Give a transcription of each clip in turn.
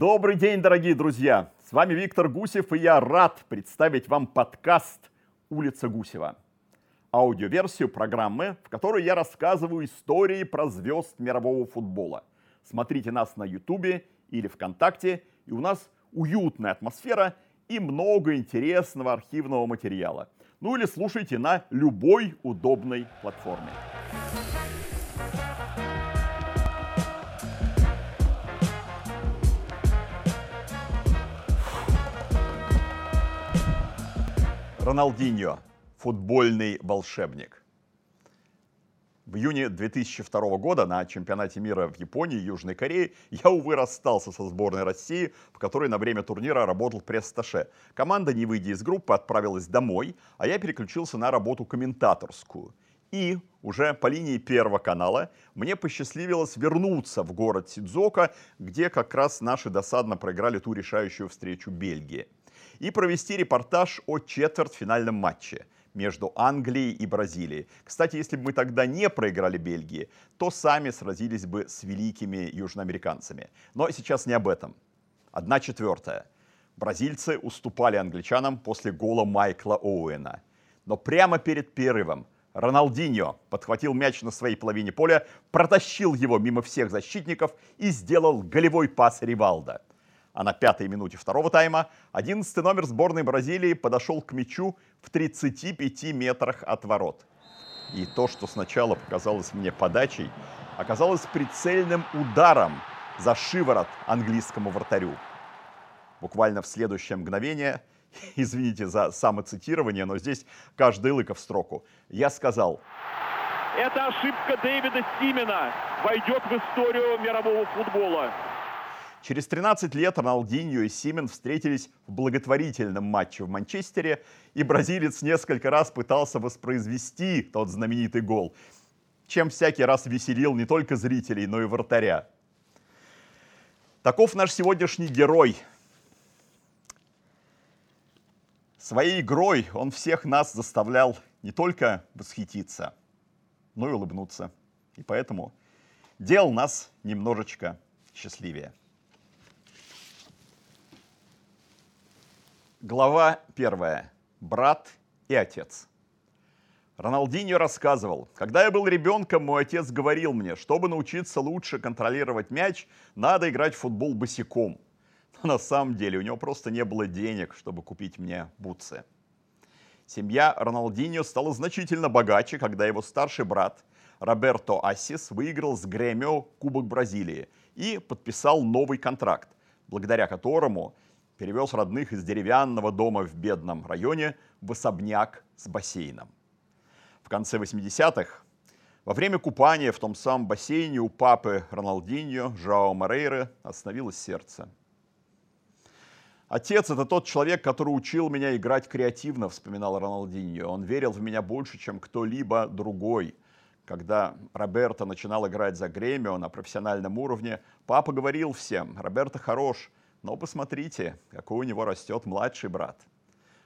Добрый день, дорогие друзья! С вами Виктор Гусев, и я рад представить вам подкаст «Улица Гусева». Аудиоверсию программы, в которой я рассказываю истории про звезд мирового футбола. Смотрите нас на Ютубе или ВКонтакте, и у нас уютная атмосфера и много интересного архивного материала. Ну или слушайте на любой удобной платформе. Роналдиньо, футбольный волшебник. В июне 2002 года на чемпионате мира в Японии и Южной Корее я, увы, расстался со сборной России, в которой на время турнира работал пресс-сташе. Команда, не выйдя из группы, отправилась домой, а я переключился на работу комментаторскую. И уже по линии Первого канала мне посчастливилось вернуться в город Сидзока, где как раз наши досадно проиграли ту решающую встречу Бельгии и провести репортаж о четвертьфинальном матче между Англией и Бразилией. Кстати, если бы мы тогда не проиграли Бельгии, то сами сразились бы с великими южноамериканцами. Но сейчас не об этом. Одна четвертая. Бразильцы уступали англичанам после гола Майкла Оуэна. Но прямо перед перерывом Роналдиньо подхватил мяч на своей половине поля, протащил его мимо всех защитников и сделал голевой пас Ривалда – а на пятой минуте второго тайма 11 номер сборной Бразилии подошел к мячу в 35 метрах от ворот. И то, что сначала показалось мне подачей, оказалось прицельным ударом за шиворот английскому вратарю. Буквально в следующее мгновение, извините за самоцитирование, но здесь каждый лыко в строку, я сказал... Это ошибка Дэвида Симена войдет в историю мирового футбола. Через 13 лет Роналдиньо и Симен встретились в благотворительном матче в Манчестере, и бразилец несколько раз пытался воспроизвести тот знаменитый гол, чем всякий раз веселил не только зрителей, но и вратаря. Таков наш сегодняшний герой. Своей игрой он всех нас заставлял не только восхититься, но и улыбнуться. И поэтому делал нас немножечко счастливее. Глава первая. Брат и отец. Роналдиньо рассказывал, когда я был ребенком, мой отец говорил мне, чтобы научиться лучше контролировать мяч, надо играть в футбол босиком. Но на самом деле у него просто не было денег, чтобы купить мне бутсы. Семья Роналдиньо стала значительно богаче, когда его старший брат Роберто Ассис выиграл с Гремио Кубок Бразилии и подписал новый контракт, благодаря которому перевез родных из деревянного дома в бедном районе в особняк с бассейном. В конце 80-х, во время купания в том самом бассейне у папы Роналдиньо, Жао Морейры, остановилось сердце. Отец – это тот человек, который учил меня играть креативно, вспоминал Роналдиньо. Он верил в меня больше, чем кто-либо другой. Когда Роберто начинал играть за Гремио на профессиональном уровне, папа говорил всем, Роберто хорош, но посмотрите, какой у него растет младший брат.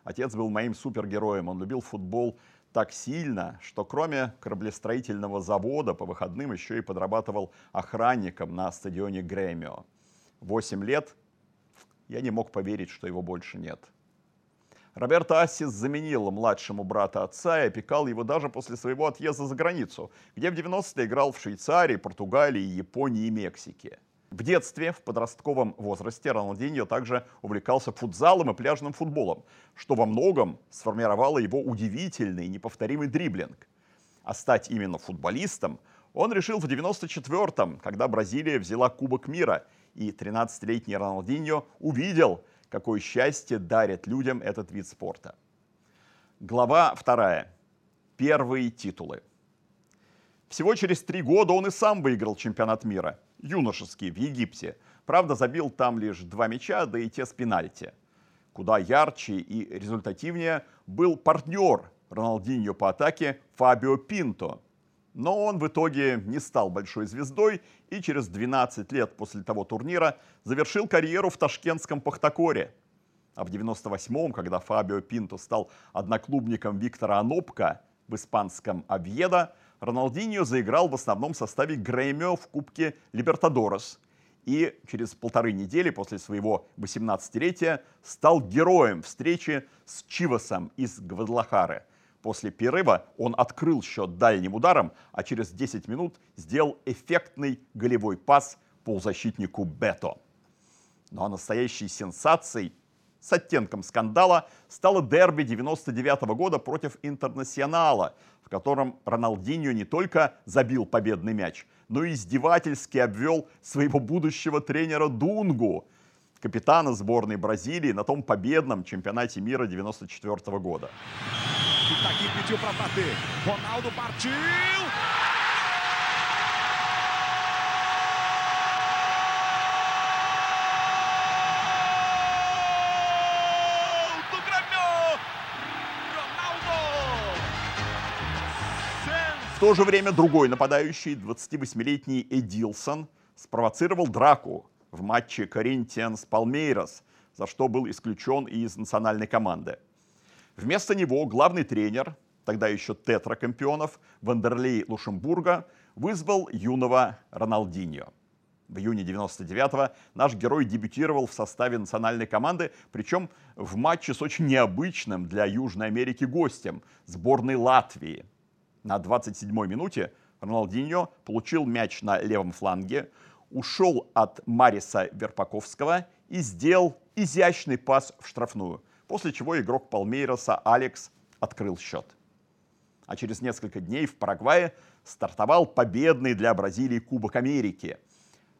Отец был моим супергероем, он любил футбол так сильно, что кроме кораблестроительного завода по выходным еще и подрабатывал охранником на стадионе Гремио. Восемь лет я не мог поверить, что его больше нет. Роберто Ассис заменил младшему брата отца и опекал его даже после своего отъезда за границу, где в 90-е играл в Швейцарии, Португалии, Японии и Мексике. В детстве, в подростковом возрасте Роналдиньо также увлекался футзалом и пляжным футболом, что во многом сформировало его удивительный неповторимый дриблинг. А стать именно футболистом он решил в 94-м, когда Бразилия взяла Кубок мира, и 13-летний Роналдиньо увидел, какое счастье дарит людям этот вид спорта. Глава вторая. Первые титулы. Всего через три года он и сам выиграл чемпионат мира – юношеский в Египте. Правда, забил там лишь два мяча, да и те с пенальти. Куда ярче и результативнее был партнер Роналдиньо по атаке Фабио Пинто. Но он в итоге не стал большой звездой и через 12 лет после того турнира завершил карьеру в ташкентском Пахтакоре. А в 98-м, когда Фабио Пинто стал одноклубником Виктора Анопка в испанском Авьедо, Роналдиньо заиграл в основном составе Гремио в Кубке Либертадорес и через полторы недели после своего 18-летия стал героем встречи с Чивасом из Гвадалахары. После перерыва он открыл счет дальним ударом, а через 10 минут сделал эффектный голевой пас полузащитнику Бето. Ну а настоящей сенсацией с оттенком скандала стало дерби 99 -го года против Интернационала, в котором Роналдиньо не только забил победный мяч, но и издевательски обвел своего будущего тренера Дунгу, капитана сборной Бразилии на том победном чемпионате мира 94 -го года. Ronaldo partiu! В то же время другой нападающий, 28-летний Эдилсон, спровоцировал драку в матче Коринтианс Палмейрос, за что был исключен из национальной команды. Вместо него главный тренер, тогда еще тетракомпионов, Вандерлей Лушембурга, вызвал юного Роналдиньо. В июне 99-го наш герой дебютировал в составе национальной команды, причем в матче с очень необычным для Южной Америки гостем – сборной Латвии – на 27-й минуте Роналдиньо получил мяч на левом фланге, ушел от Мариса Верпаковского и сделал изящный пас в штрафную, после чего игрок Палмейроса Алекс открыл счет. А через несколько дней в Парагвае стартовал победный для Бразилии Кубок Америки.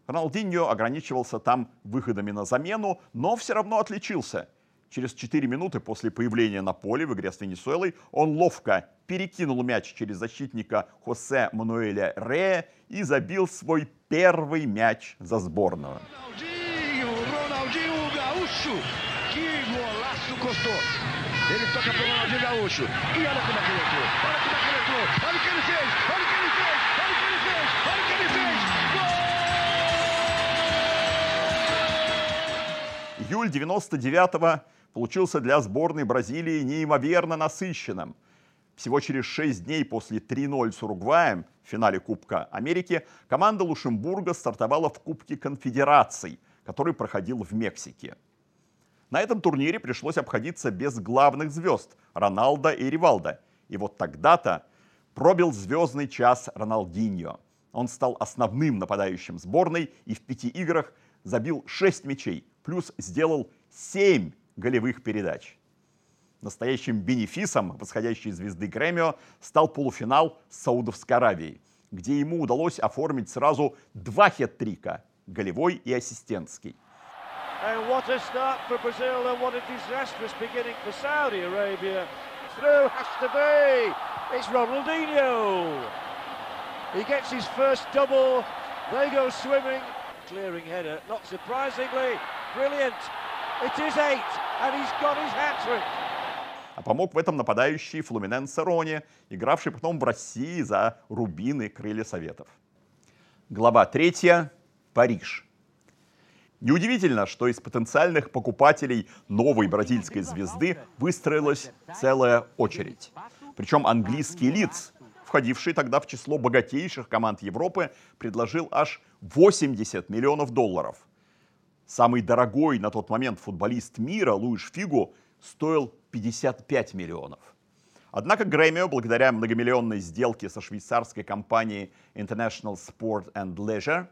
Роналдиньо ограничивался там выходами на замену, но все равно отличился – Через 4 минуты после появления на поле в игре с Венесуэлой он ловко перекинул мяч через защитника Хосе Мануэля Ре и забил свой первый мяч за сборную. Ele toca para o Ronaldinho Gaúcho. E olha como é que ele entrou. Olha como é que ele entrou. Olha o que ele fez. Olha o que ele fez. Olha o que ele fez. Olha o que ele fez. Gol! Июль 99-го получился для сборной Бразилии неимоверно насыщенным. Всего через 6 дней после 3-0 с Уругваем в финале Кубка Америки команда Лушембурга стартовала в Кубке Конфедераций, который проходил в Мексике. На этом турнире пришлось обходиться без главных звезд Роналда и Ривалда. И вот тогда-то пробил звездный час Роналдиньо. Он стал основным нападающим сборной и в пяти играх забил 6 мячей, плюс сделал 7 голевых передач. Настоящим бенефисом восходящей звезды Грэмио стал полуфинал с Саудовской Аравией, где ему удалось оформить сразу два хет-трика – голевой и ассистентский. And what a start for Brazil and what a disastrous beginning for Saudi Arabia. Through has to be. It's Ronaldinho. He gets his first double. They go swimming. Clearing header. Not surprisingly, brilliant. It is eight, and he's got his hat-trick. А помог в этом нападающий Флуминенсе Рони, игравший потом в России за Рубины Крылья Советов. Глава третья. Париж. Неудивительно, что из потенциальных покупателей новой бразильской звезды выстроилась целая очередь. Причем английский лиц, входивший тогда в число богатейших команд Европы, предложил аж 80 миллионов долларов – Самый дорогой на тот момент футболист мира, Луиш Фигу, стоил 55 миллионов. Однако Грэмио, благодаря многомиллионной сделке со швейцарской компанией International Sport and Leisure,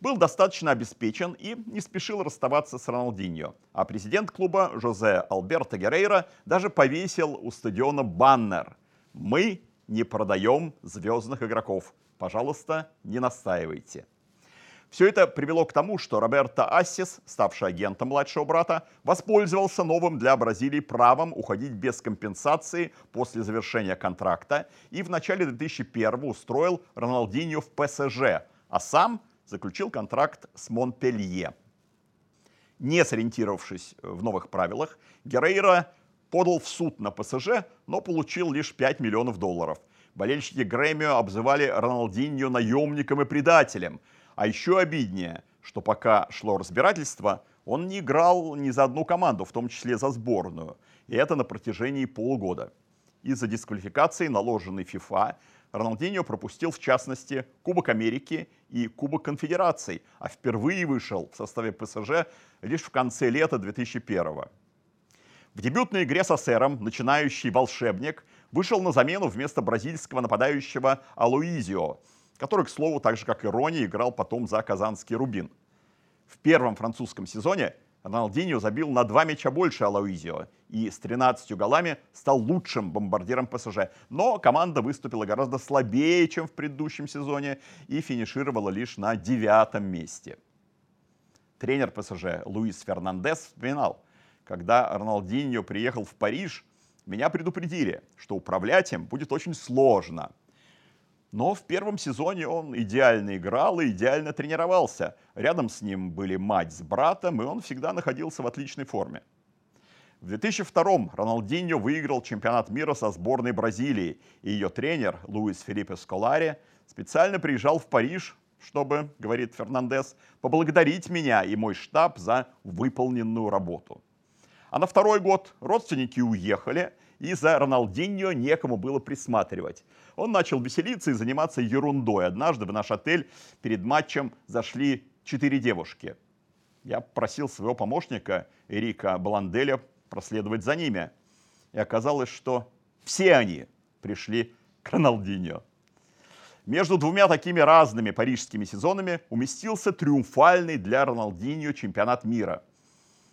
был достаточно обеспечен и не спешил расставаться с Роналдиньо. А президент клуба Жозе Алберто Геррейра даже повесил у стадиона баннер «Мы не продаем звездных игроков. Пожалуйста, не настаивайте». Все это привело к тому, что Роберто Ассис, ставший агентом младшего брата, воспользовался новым для Бразилии правом уходить без компенсации после завершения контракта и в начале 2001 устроил Роналдиньо в ПСЖ, а сам заключил контракт с Монпелье. Не сориентировавшись в новых правилах, Герейра подал в суд на ПСЖ, но получил лишь 5 миллионов долларов. Болельщики Грэмио обзывали Роналдиньо наемником и предателем – а еще обиднее, что пока шло разбирательство, он не играл ни за одну команду, в том числе за сборную. И это на протяжении полугода. Из-за дисквалификации, наложенной FIFA, Роналдиньо пропустил, в частности, Кубок Америки и Кубок Конфедераций, а впервые вышел в составе ПСЖ лишь в конце лета 2001 -го. В дебютной игре с Ассером начинающий волшебник вышел на замену вместо бразильского нападающего Алуизио, который, к слову, так же как и Рони, играл потом за казанский Рубин. В первом французском сезоне Роналдиньо забил на два мяча больше Алауизио и с 13 голами стал лучшим бомбардиром ПСЖ. Но команда выступила гораздо слабее, чем в предыдущем сезоне и финишировала лишь на девятом месте. Тренер ПСЖ Луис Фернандес вспоминал, когда Роналдиньо приехал в Париж, меня предупредили, что управлять им будет очень сложно – но в первом сезоне он идеально играл и идеально тренировался. Рядом с ним были мать с братом, и он всегда находился в отличной форме. В 2002-м Роналдиньо выиграл чемпионат мира со сборной Бразилии, и ее тренер Луис Филиппе Сколари специально приезжал в Париж, чтобы, говорит Фернандес, поблагодарить меня и мой штаб за выполненную работу. А на второй год родственники уехали, и за Роналдиньо некому было присматривать. Он начал веселиться и заниматься ерундой. Однажды в наш отель перед матчем зашли четыре девушки. Я просил своего помощника Эрика Бланделя проследовать за ними. И оказалось, что все они пришли к Роналдиньо. Между двумя такими разными парижскими сезонами уместился триумфальный для Роналдиньо чемпионат мира –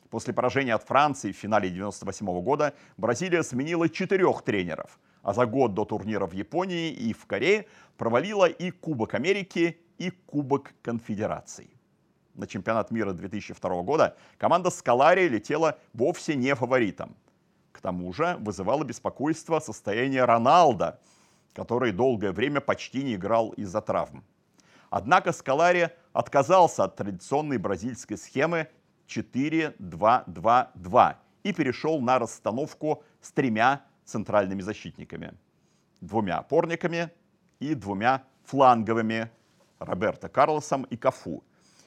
После поражения от Франции в финале 1998 года Бразилия сменила четырех тренеров, а за год до турнира в Японии и в Корее провалила и Кубок Америки, и Кубок Конфедераций. На чемпионат мира 2002 года команда Скалария летела вовсе не фаворитом. К тому же вызывало беспокойство состояние Роналда, который долгое время почти не играл из-за травм. Однако Скалари отказался от традиционной бразильской схемы 4-2-2-2 и перешел на расстановку с тремя центральными защитниками. Двумя опорниками и двумя фланговыми Роберто Карлосом и Кафу.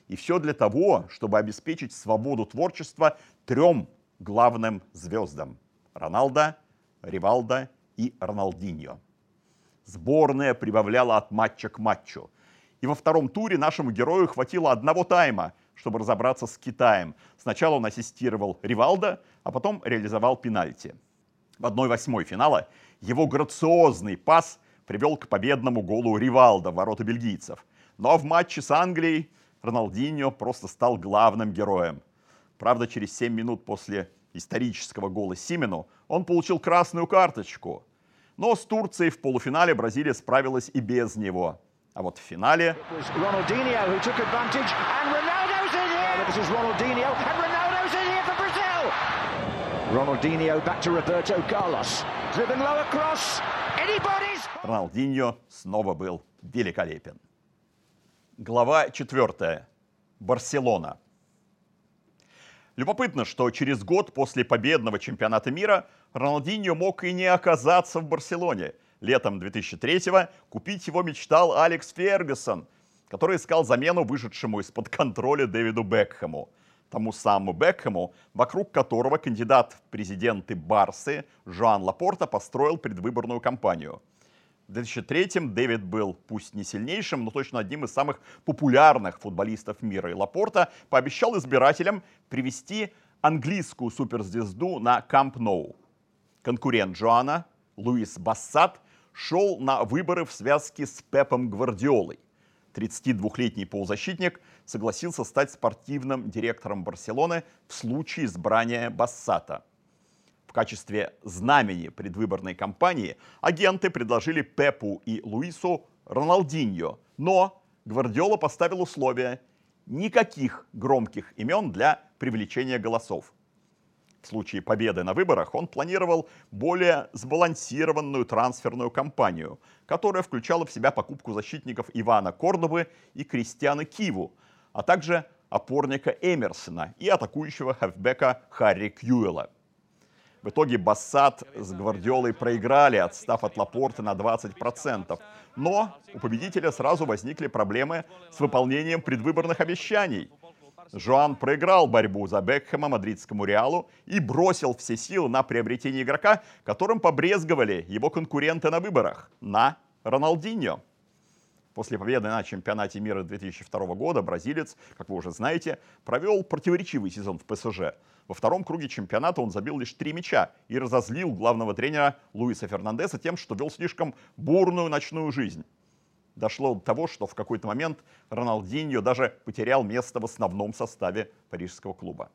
И все для того, чтобы обеспечить свободу творчества трем главным звездам – Роналдо, Ривалдо и Роналдиньо. Сборная прибавляла от матча к матчу. И во втором туре нашему герою хватило одного тайма, чтобы разобраться с Китаем. Сначала он ассистировал Ривалдо, а потом реализовал пенальти. В 1-8 финала его грациозный пас привел к победному голу Ривалдо в ворота бельгийцев. Но в матче с Англией Роналдиньо просто стал главным героем. Правда, через 7 минут после исторического гола Симену он получил красную карточку. Но с Турцией в полуфинале Бразилия справилась и без него. А вот в финале... Is Ronaldinho, and Ronaldo's in here for Brazil. Ronaldinho back to Roberto Carlos. Driven low across. Anybody's... Роналдиньо снова был великолепен. Глава четвертая. Барселона. Любопытно, что через год после победного чемпионата мира Роналдиньо мог и не оказаться в Барселоне. Летом 2003-го купить его мечтал Алекс Фергюсон – который искал замену вышедшему из-под контроля Дэвиду Бекхэму, тому самому Бекхэму, вокруг которого кандидат в президенты Барсы Жоан Лапорта построил предвыборную кампанию. В 2003-м Дэвид был пусть не сильнейшим, но точно одним из самых популярных футболистов мира. И Лапорта пообещал избирателям привести английскую суперзвезду на Камп Ноу. Конкурент Жоана, Луис Бассат, шел на выборы в связке с Пепом Гвардиолой. 32-летний полузащитник согласился стать спортивным директором Барселоны в случае избрания Бассата. В качестве знамени предвыборной кампании агенты предложили Пепу и Луису Роналдиньо, но Гвардиола поставил условия никаких громких имен для привлечения голосов. В случае победы на выборах он планировал более сбалансированную трансферную кампанию, которая включала в себя покупку защитников Ивана Кордовы и Кристиана Киву, а также опорника Эмерсона и атакующего хефбека Харри Кьюэлла. В итоге Бассад с Гвардиолой проиграли, отстав от Лапорта на 20%. Но у победителя сразу возникли проблемы с выполнением предвыборных обещаний. Жоан проиграл борьбу за Бекхэма мадридскому Реалу и бросил все силы на приобретение игрока, которым побрезговали его конкуренты на выборах, на Роналдиньо. После победы на чемпионате мира 2002 года бразилец, как вы уже знаете, провел противоречивый сезон в ПСЖ. Во втором круге чемпионата он забил лишь три мяча и разозлил главного тренера Луиса Фернандеса тем, что вел слишком бурную ночную жизнь. Дошло до того, что в какой-то момент Роналдиньо даже потерял место в основном составе парижского клуба.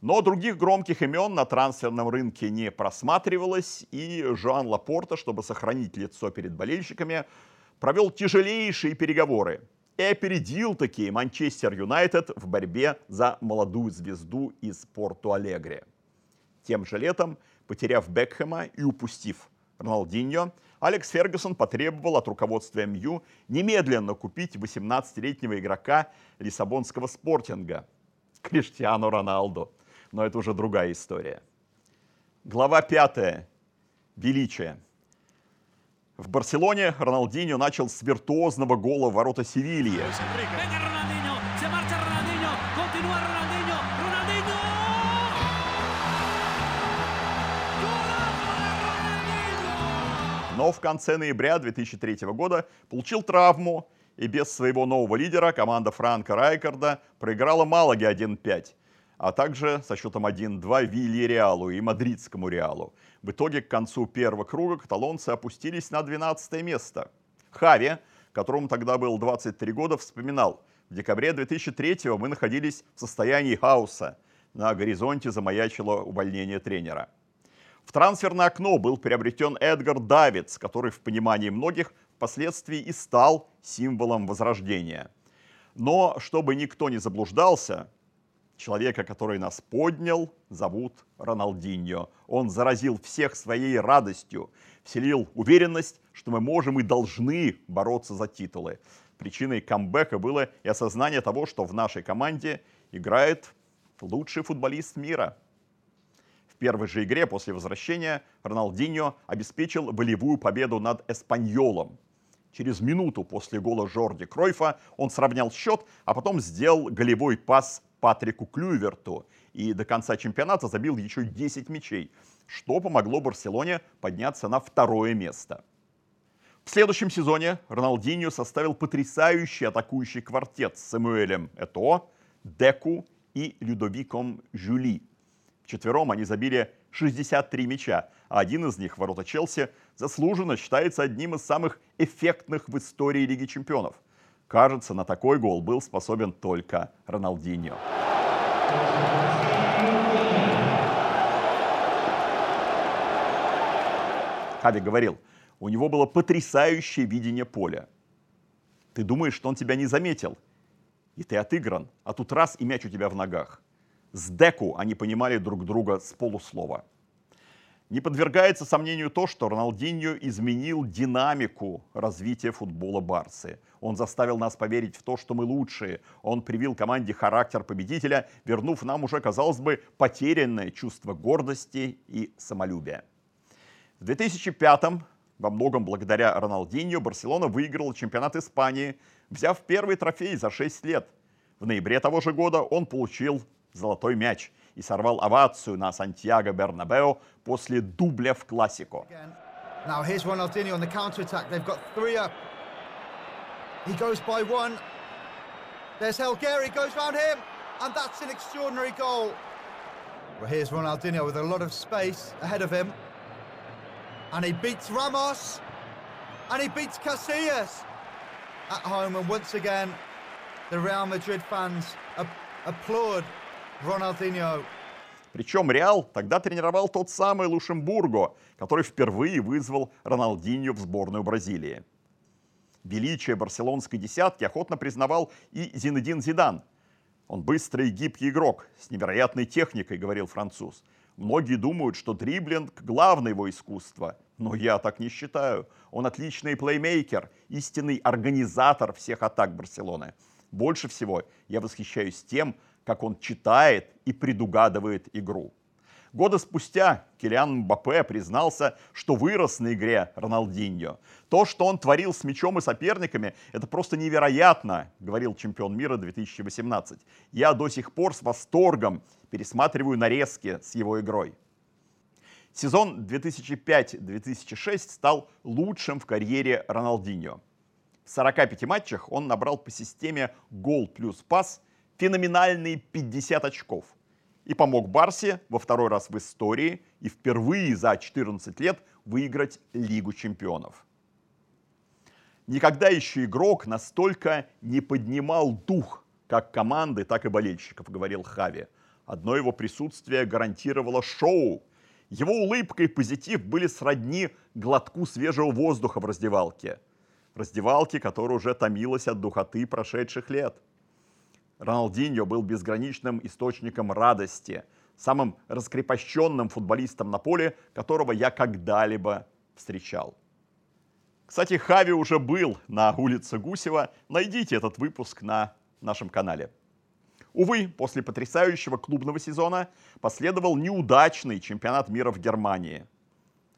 Но других громких имен на трансферном рынке не просматривалось, и Жоан Лапорта, чтобы сохранить лицо перед болельщиками, провел тяжелейшие переговоры и опередил такие Манчестер Юнайтед в борьбе за молодую звезду из Порту-Алегре. Тем же летом, потеряв Бекхэма и упустив Роналдиньо, Алекс Фергюсон потребовал от руководства МЮ немедленно купить 18-летнего игрока лиссабонского спортинга Криштиану Роналду. Но это уже другая история. Глава 5. Величие. В Барселоне Роналдиньо начал с виртуозного гола в ворота Севильи. Но в конце ноября 2003 года получил травму, и без своего нового лидера команда Франка Райкарда проиграла Малаге 1-5 а также со счетом 1-2 Вильяреалу и Мадридскому Реалу. В итоге к концу первого круга каталонцы опустились на 12 место. Хави, которому тогда было 23 года, вспоминал, в декабре 2003 мы находились в состоянии хаоса. На горизонте замаячило увольнение тренера. В трансферное окно был приобретен Эдгар Давидс, который в понимании многих впоследствии и стал символом возрождения. Но чтобы никто не заблуждался, Человека, который нас поднял, зовут Роналдиньо. Он заразил всех своей радостью, вселил уверенность, что мы можем и должны бороться за титулы. Причиной камбэка было и осознание того, что в нашей команде играет лучший футболист мира. Первой же игре после возвращения Роналдиньо обеспечил волевую победу над Эспаньолом. Через минуту после гола Жорди Кройфа он сравнял счет, а потом сделал голевой пас Патрику Клюверту и до конца чемпионата забил еще 10 мячей, что помогло Барселоне подняться на второе место. В следующем сезоне Роналдиньо составил потрясающий атакующий квартет с Самуэлем Это, Деку и Людовиком Жюли. Вчетвером они забили 63 мяча, а один из них, ворота Челси, заслуженно считается одним из самых эффектных в истории Лиги чемпионов – Кажется, на такой гол был способен только Роналдиньо. Хави говорил, у него было потрясающее видение поля. Ты думаешь, что он тебя не заметил? И ты отыгран, а тут раз и мяч у тебя в ногах. С Деку они понимали друг друга с полуслова. Не подвергается сомнению то, что Роналдиньо изменил динамику развития футбола Барсы. Он заставил нас поверить в то, что мы лучшие. Он привил команде характер победителя, вернув нам уже, казалось бы, потерянное чувство гордости и самолюбия. В 2005-м, во многом благодаря Роналдиньо, Барселона выиграла чемпионат Испании, взяв первый трофей за 6 лет. В ноябре того же года он получил золотой мяч – и сорвал овацию на Сантьяго Бернабео после дубля в классику. Now here's Ronaldinho on the counter-attack. They've got three up. He goes by one. There's Helgeri, goes round him. And that's an extraordinary goal. Well, here's Ronaldinho with a lot of space ahead of him. And he beats Ramos. And he beats Casillas at home. And once again, the Real Madrid fans applaud Рональдинho. Причем Реал тогда тренировал тот самый Лушембурго, который впервые вызвал Роналдиньо в сборную Бразилии. Величие барселонской десятки охотно признавал и Зинедин Зидан. Он быстрый и гибкий игрок, с невероятной техникой, говорил француз. Многие думают, что дриблинг – главное его искусство, но я так не считаю. Он отличный плеймейкер, истинный организатор всех атак Барселоны. Больше всего я восхищаюсь тем, как он читает и предугадывает игру. Года спустя Килиан Мбаппе признался, что вырос на игре Роналдиньо. То, что он творил с мячом и соперниками, это просто невероятно, говорил чемпион мира 2018. Я до сих пор с восторгом пересматриваю нарезки с его игрой. Сезон 2005-2006 стал лучшим в карьере Роналдиньо. В 45 матчах он набрал по системе гол плюс пас феноменальные 50 очков и помог Барсе во второй раз в истории и впервые за 14 лет выиграть Лигу чемпионов. Никогда еще игрок настолько не поднимал дух как команды, так и болельщиков, говорил Хави. Одно его присутствие гарантировало шоу. Его улыбка и позитив были сродни глотку свежего воздуха в раздевалке. Раздевалке, которая уже томилась от духоты прошедших лет. Роналдиньо был безграничным источником радости, самым раскрепощенным футболистом на поле, которого я когда-либо встречал. Кстати, Хави уже был на улице Гусева. Найдите этот выпуск на нашем канале. Увы, после потрясающего клубного сезона последовал неудачный чемпионат мира в Германии.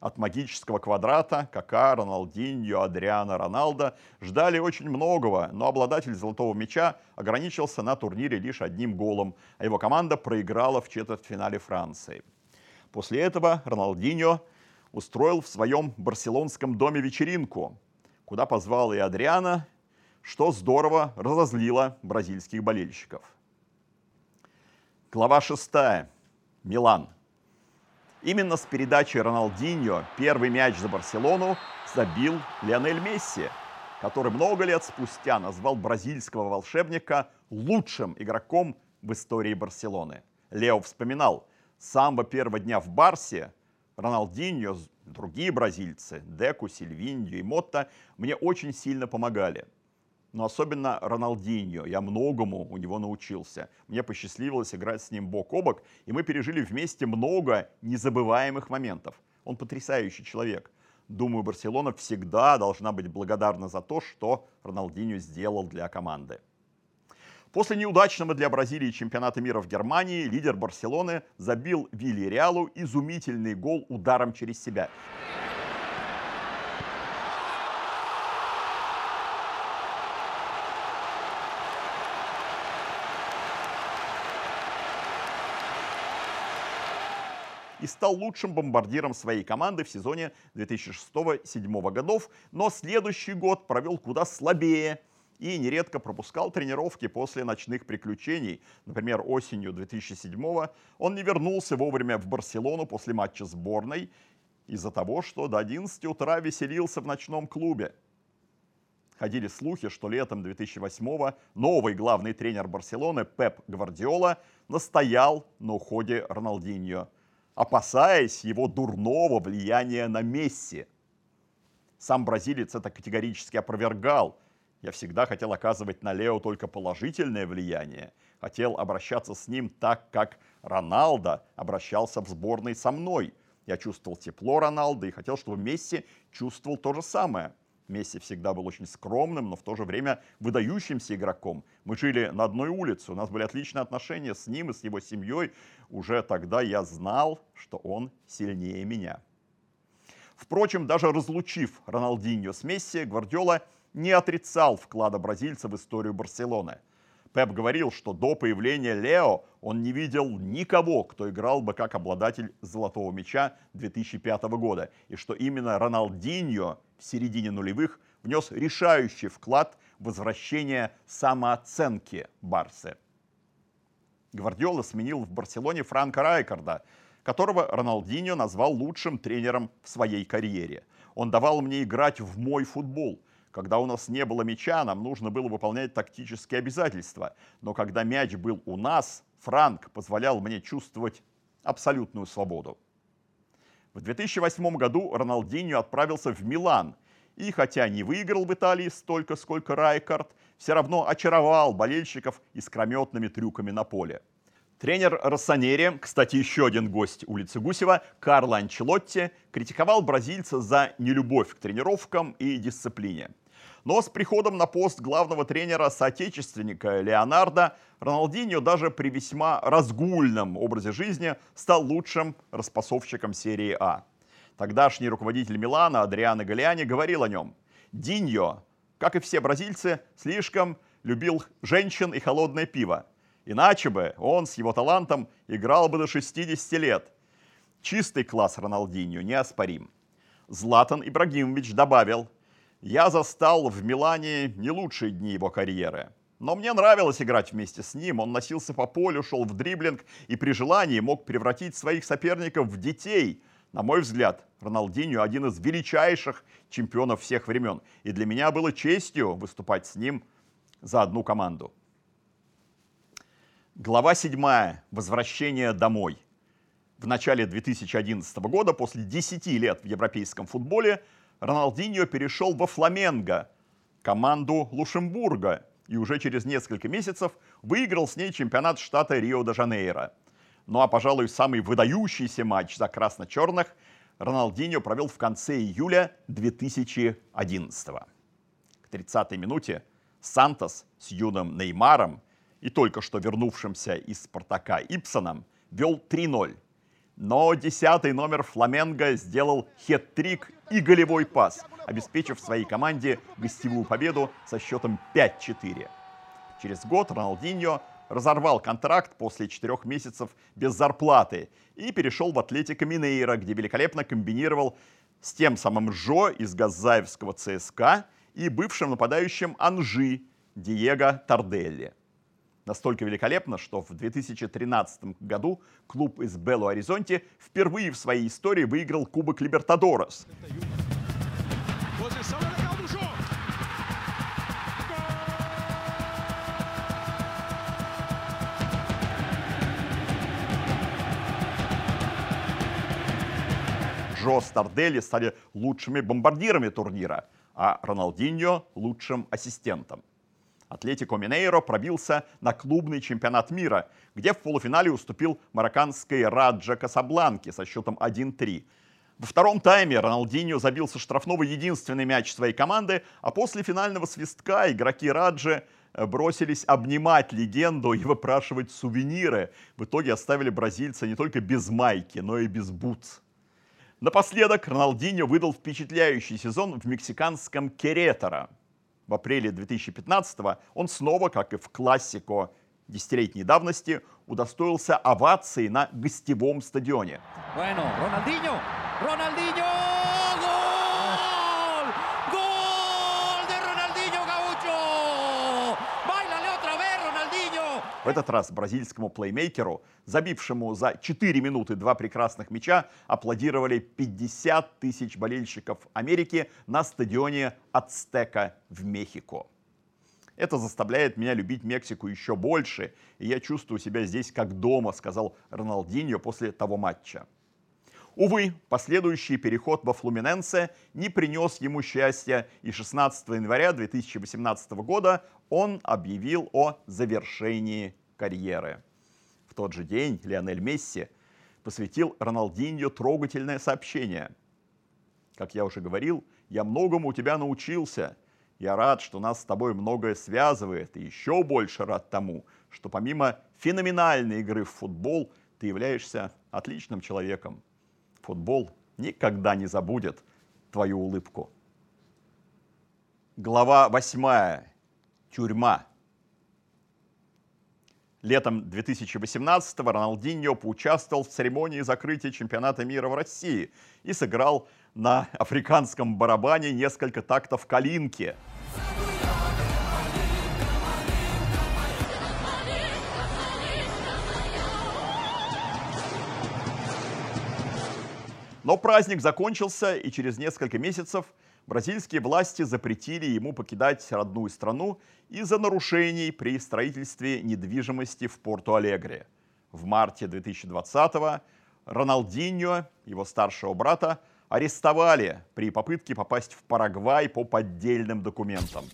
От магического квадрата Кака, Роналдиньо, Адриана, Роналдо ждали очень многого, но обладатель золотого мяча ограничился на турнире лишь одним голом, а его команда проиграла в четвертьфинале Франции. После этого Роналдиньо устроил в своем барселонском доме вечеринку, куда позвал и Адриана, что здорово разозлило бразильских болельщиков. Глава 6. Милан. Именно с передачи Роналдиньо первый мяч за Барселону забил Лионель Месси, который много лет спустя назвал бразильского волшебника лучшим игроком в истории Барселоны. Лео вспоминал, с самого первого дня в Барсе Роналдиньо, другие бразильцы, Деку, Сильвиньо и Мотта мне очень сильно помогали. Но особенно Роналдиньо. Я многому у него научился. Мне посчастливилось играть с ним бок о бок, и мы пережили вместе много незабываемых моментов. Он потрясающий человек. Думаю, Барселона всегда должна быть благодарна за то, что Роналдиньо сделал для команды. После неудачного для Бразилии чемпионата мира в Германии лидер Барселоны забил Вилли Реалу изумительный гол ударом через себя. И стал лучшим бомбардиром своей команды в сезоне 2006-2007 годов, но следующий год провел куда слабее – и нередко пропускал тренировки после ночных приключений. Например, осенью 2007 он не вернулся вовремя в Барселону после матча сборной из-за того, что до 11 утра веселился в ночном клубе. Ходили слухи, что летом 2008 новый главный тренер Барселоны Пеп Гвардиола настоял на уходе Роналдиньо, опасаясь его дурного влияния на Месси. Сам бразилец это категорически опровергал – я всегда хотел оказывать на Лео только положительное влияние. Хотел обращаться с ним так, как Роналдо обращался в сборной со мной. Я чувствовал тепло Роналда и хотел, чтобы Месси чувствовал то же самое. Месси всегда был очень скромным, но в то же время выдающимся игроком. Мы жили на одной улице, у нас были отличные отношения с ним и с его семьей. Уже тогда я знал, что он сильнее меня. Впрочем, даже разлучив Роналдиньо с Месси, Гвардиола не отрицал вклада бразильца в историю Барселоны. Пеп говорил, что до появления Лео он не видел никого, кто играл бы как обладатель золотого мяча 2005 года, и что именно Роналдиньо в середине нулевых внес решающий вклад в возвращение самооценки Барсы. Гвардиола сменил в Барселоне Франка Райкарда, которого Роналдиньо назвал лучшим тренером в своей карьере. Он давал мне играть в мой футбол – когда у нас не было мяча, нам нужно было выполнять тактические обязательства. Но когда мяч был у нас, Франк позволял мне чувствовать абсолютную свободу. В 2008 году Роналдиньо отправился в Милан. И хотя не выиграл в Италии столько, сколько Райкард, все равно очаровал болельщиков искрометными трюками на поле. Тренер Рассанери, кстати, еще один гость улицы Гусева, Карло Анчелотти, критиковал бразильца за нелюбовь к тренировкам и дисциплине. Но с приходом на пост главного тренера соотечественника Леонардо, Роналдиньо даже при весьма разгульном образе жизни стал лучшим распасовщиком серии А. Тогдашний руководитель Милана Адриано Галиани говорил о нем. Диньо, как и все бразильцы, слишком любил женщин и холодное пиво. Иначе бы он с его талантом играл бы до 60 лет. Чистый класс Роналдиньо неоспорим. Златан Ибрагимович добавил, «Я застал в Милане не лучшие дни его карьеры. Но мне нравилось играть вместе с ним. Он носился по полю, шел в дриблинг и при желании мог превратить своих соперников в детей. На мой взгляд, Роналдиньо один из величайших чемпионов всех времен. И для меня было честью выступать с ним за одну команду. Глава 7. Возвращение домой. В начале 2011 года, после 10 лет в европейском футболе, Роналдиньо перешел во Фламенго, команду Лушембурга, и уже через несколько месяцев выиграл с ней чемпионат штата Рио-де-Жанейро. Ну а, пожалуй, самый выдающийся матч за красно-черных Роналдиньо провел в конце июля 2011 -го. К 30-й минуте Сантос с юным Неймаром и только что вернувшимся из «Спартака» Ипсоном вел 3-0. Но десятый номер Фламенго сделал хет-трик и голевой пас, обеспечив своей команде гостевую победу со счетом 5-4. Через год Роналдиньо разорвал контракт после четырех месяцев без зарплаты и перешел в Атлетико Минейро, где великолепно комбинировал с тем самым Жо из Газаевского ЦСКА и бывшим нападающим Анжи Диего Тарделли настолько великолепно, что в 2013 году клуб из Белу-Оризонте впервые в своей истории выиграл Кубок Либертадорес. Джо Старделли стали лучшими бомбардирами турнира, а Роналдиньо – лучшим ассистентом. Атлетико Минейро пробился на клубный чемпионат мира, где в полуфинале уступил марокканской Раджа Касабланке со счетом 1-3. Во втором тайме Роналдиньо забил со штрафного единственный мяч своей команды, а после финального свистка игроки Раджи э, бросились обнимать легенду и выпрашивать сувениры. В итоге оставили бразильца не только без майки, но и без бутс. Напоследок Роналдиньо выдал впечатляющий сезон в мексиканском Керетаро в апреле 2015 он снова, как и в классику десятилетней давности, удостоился овации на гостевом стадионе. Bueno, Ronaldinho, Ronaldinho! В этот раз бразильскому плеймейкеру, забившему за 4 минуты два прекрасных мяча, аплодировали 50 тысяч болельщиков Америки на стадионе Ацтека в Мехико. Это заставляет меня любить Мексику еще больше, и я чувствую себя здесь как дома, сказал Роналдиньо после того матча. Увы, последующий переход во Флуминенсе не принес ему счастья, и 16 января 2018 года он объявил о завершении карьеры. В тот же день Лионель Месси посвятил Роналдиньо трогательное сообщение. Как я уже говорил, я многому у тебя научился. Я рад, что нас с тобой многое связывает, и еще больше рад тому, что помимо феноменальной игры в футбол, ты являешься отличным человеком. Футбол никогда не забудет твою улыбку. Глава 8. Тюрьма. Летом 2018-го Роналдиньо поучаствовал в церемонии закрытия чемпионата мира в России и сыграл на африканском барабане несколько тактов калинки – Но праздник закончился, и через несколько месяцев бразильские власти запретили ему покидать родную страну из-за нарушений при строительстве недвижимости в Порту-Алегре. В марте 2020-го Роналдиньо, его старшего брата, арестовали при попытке попасть в Парагвай по поддельным документам.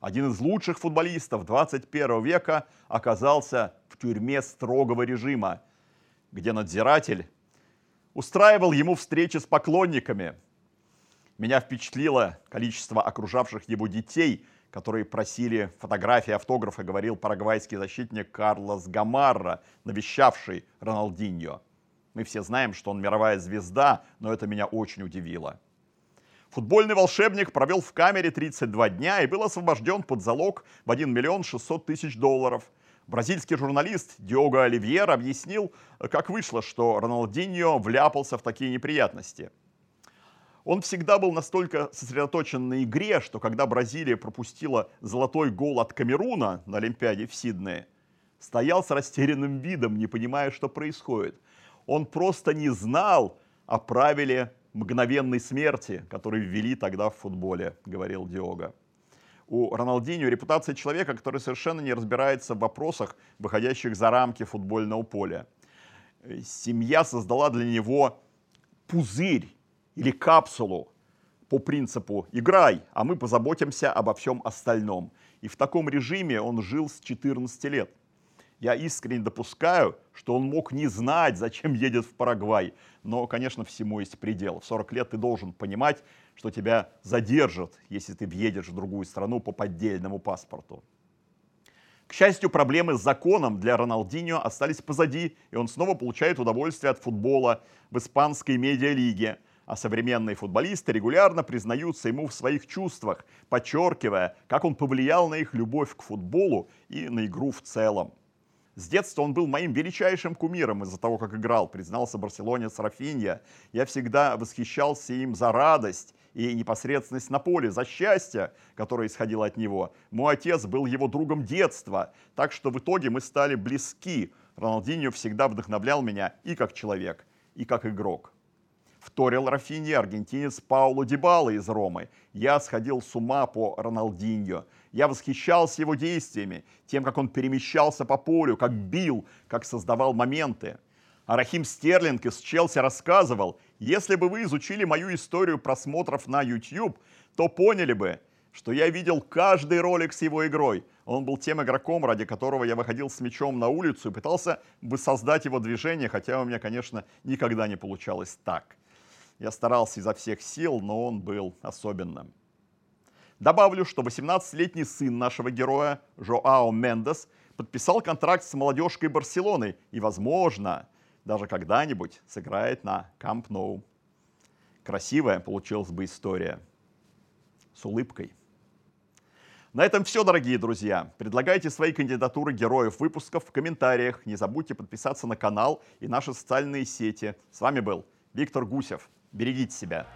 Один из лучших футболистов 21 века оказался в тюрьме строгого режима, где надзиратель устраивал ему встречи с поклонниками. Меня впечатлило количество окружавших его детей, которые просили фотографии, автографа, говорил парагвайский защитник Карлос Гамарра, навещавший Роналдиньо. Мы все знаем, что он мировая звезда, но это меня очень удивило. Футбольный волшебник провел в камере 32 дня и был освобожден под залог в 1 миллион 600 тысяч долларов – Бразильский журналист Диого Оливьер объяснил, как вышло, что Роналдиньо вляпался в такие неприятности. Он всегда был настолько сосредоточен на игре, что когда Бразилия пропустила золотой гол от Камеруна на Олимпиаде в Сиднее, стоял с растерянным видом, не понимая, что происходит. Он просто не знал о правиле мгновенной смерти, который ввели тогда в футболе, говорил Диога у Роналдиньо репутация человека, который совершенно не разбирается в вопросах, выходящих за рамки футбольного поля. Семья создала для него пузырь или капсулу по принципу «играй, а мы позаботимся обо всем остальном». И в таком режиме он жил с 14 лет. Я искренне допускаю, что он мог не знать, зачем едет в Парагвай. Но, конечно, всему есть предел. В 40 лет ты должен понимать, что тебя задержат, если ты въедешь в другую страну по поддельному паспорту. К счастью, проблемы с законом для Роналдиньо остались позади, и он снова получает удовольствие от футбола в испанской медиалиге. А современные футболисты регулярно признаются ему в своих чувствах, подчеркивая, как он повлиял на их любовь к футболу и на игру в целом. С детства он был моим величайшим кумиром из-за того, как играл, признался барселонец Рафинья. Я всегда восхищался им за радость и непосредственность на поле, за счастье, которое исходило от него. Мой отец был его другом детства, так что в итоге мы стали близки. Роналдиньо всегда вдохновлял меня и как человек, и как игрок. Вторил Рафинья аргентинец Пауло Дибала из Ромы. Я сходил с ума по Роналдиньо. Я восхищался его действиями, тем, как он перемещался по полю, как бил, как создавал моменты. А Рахим Стерлинг из Челси рассказывал, если бы вы изучили мою историю просмотров на YouTube, то поняли бы, что я видел каждый ролик с его игрой. Он был тем игроком, ради которого я выходил с мячом на улицу и пытался воссоздать его движение, хотя у меня, конечно, никогда не получалось так. Я старался изо всех сил, но он был особенным. Добавлю, что 18-летний сын нашего героя, Жоао Мендес, подписал контракт с молодежкой Барселоны и, возможно, даже когда-нибудь сыграет на Камп Ноу. Красивая получилась бы история. С улыбкой. На этом все, дорогие друзья. Предлагайте свои кандидатуры героев выпусков в комментариях. Не забудьте подписаться на канал и наши социальные сети. С вами был Виктор Гусев. Берегите себя.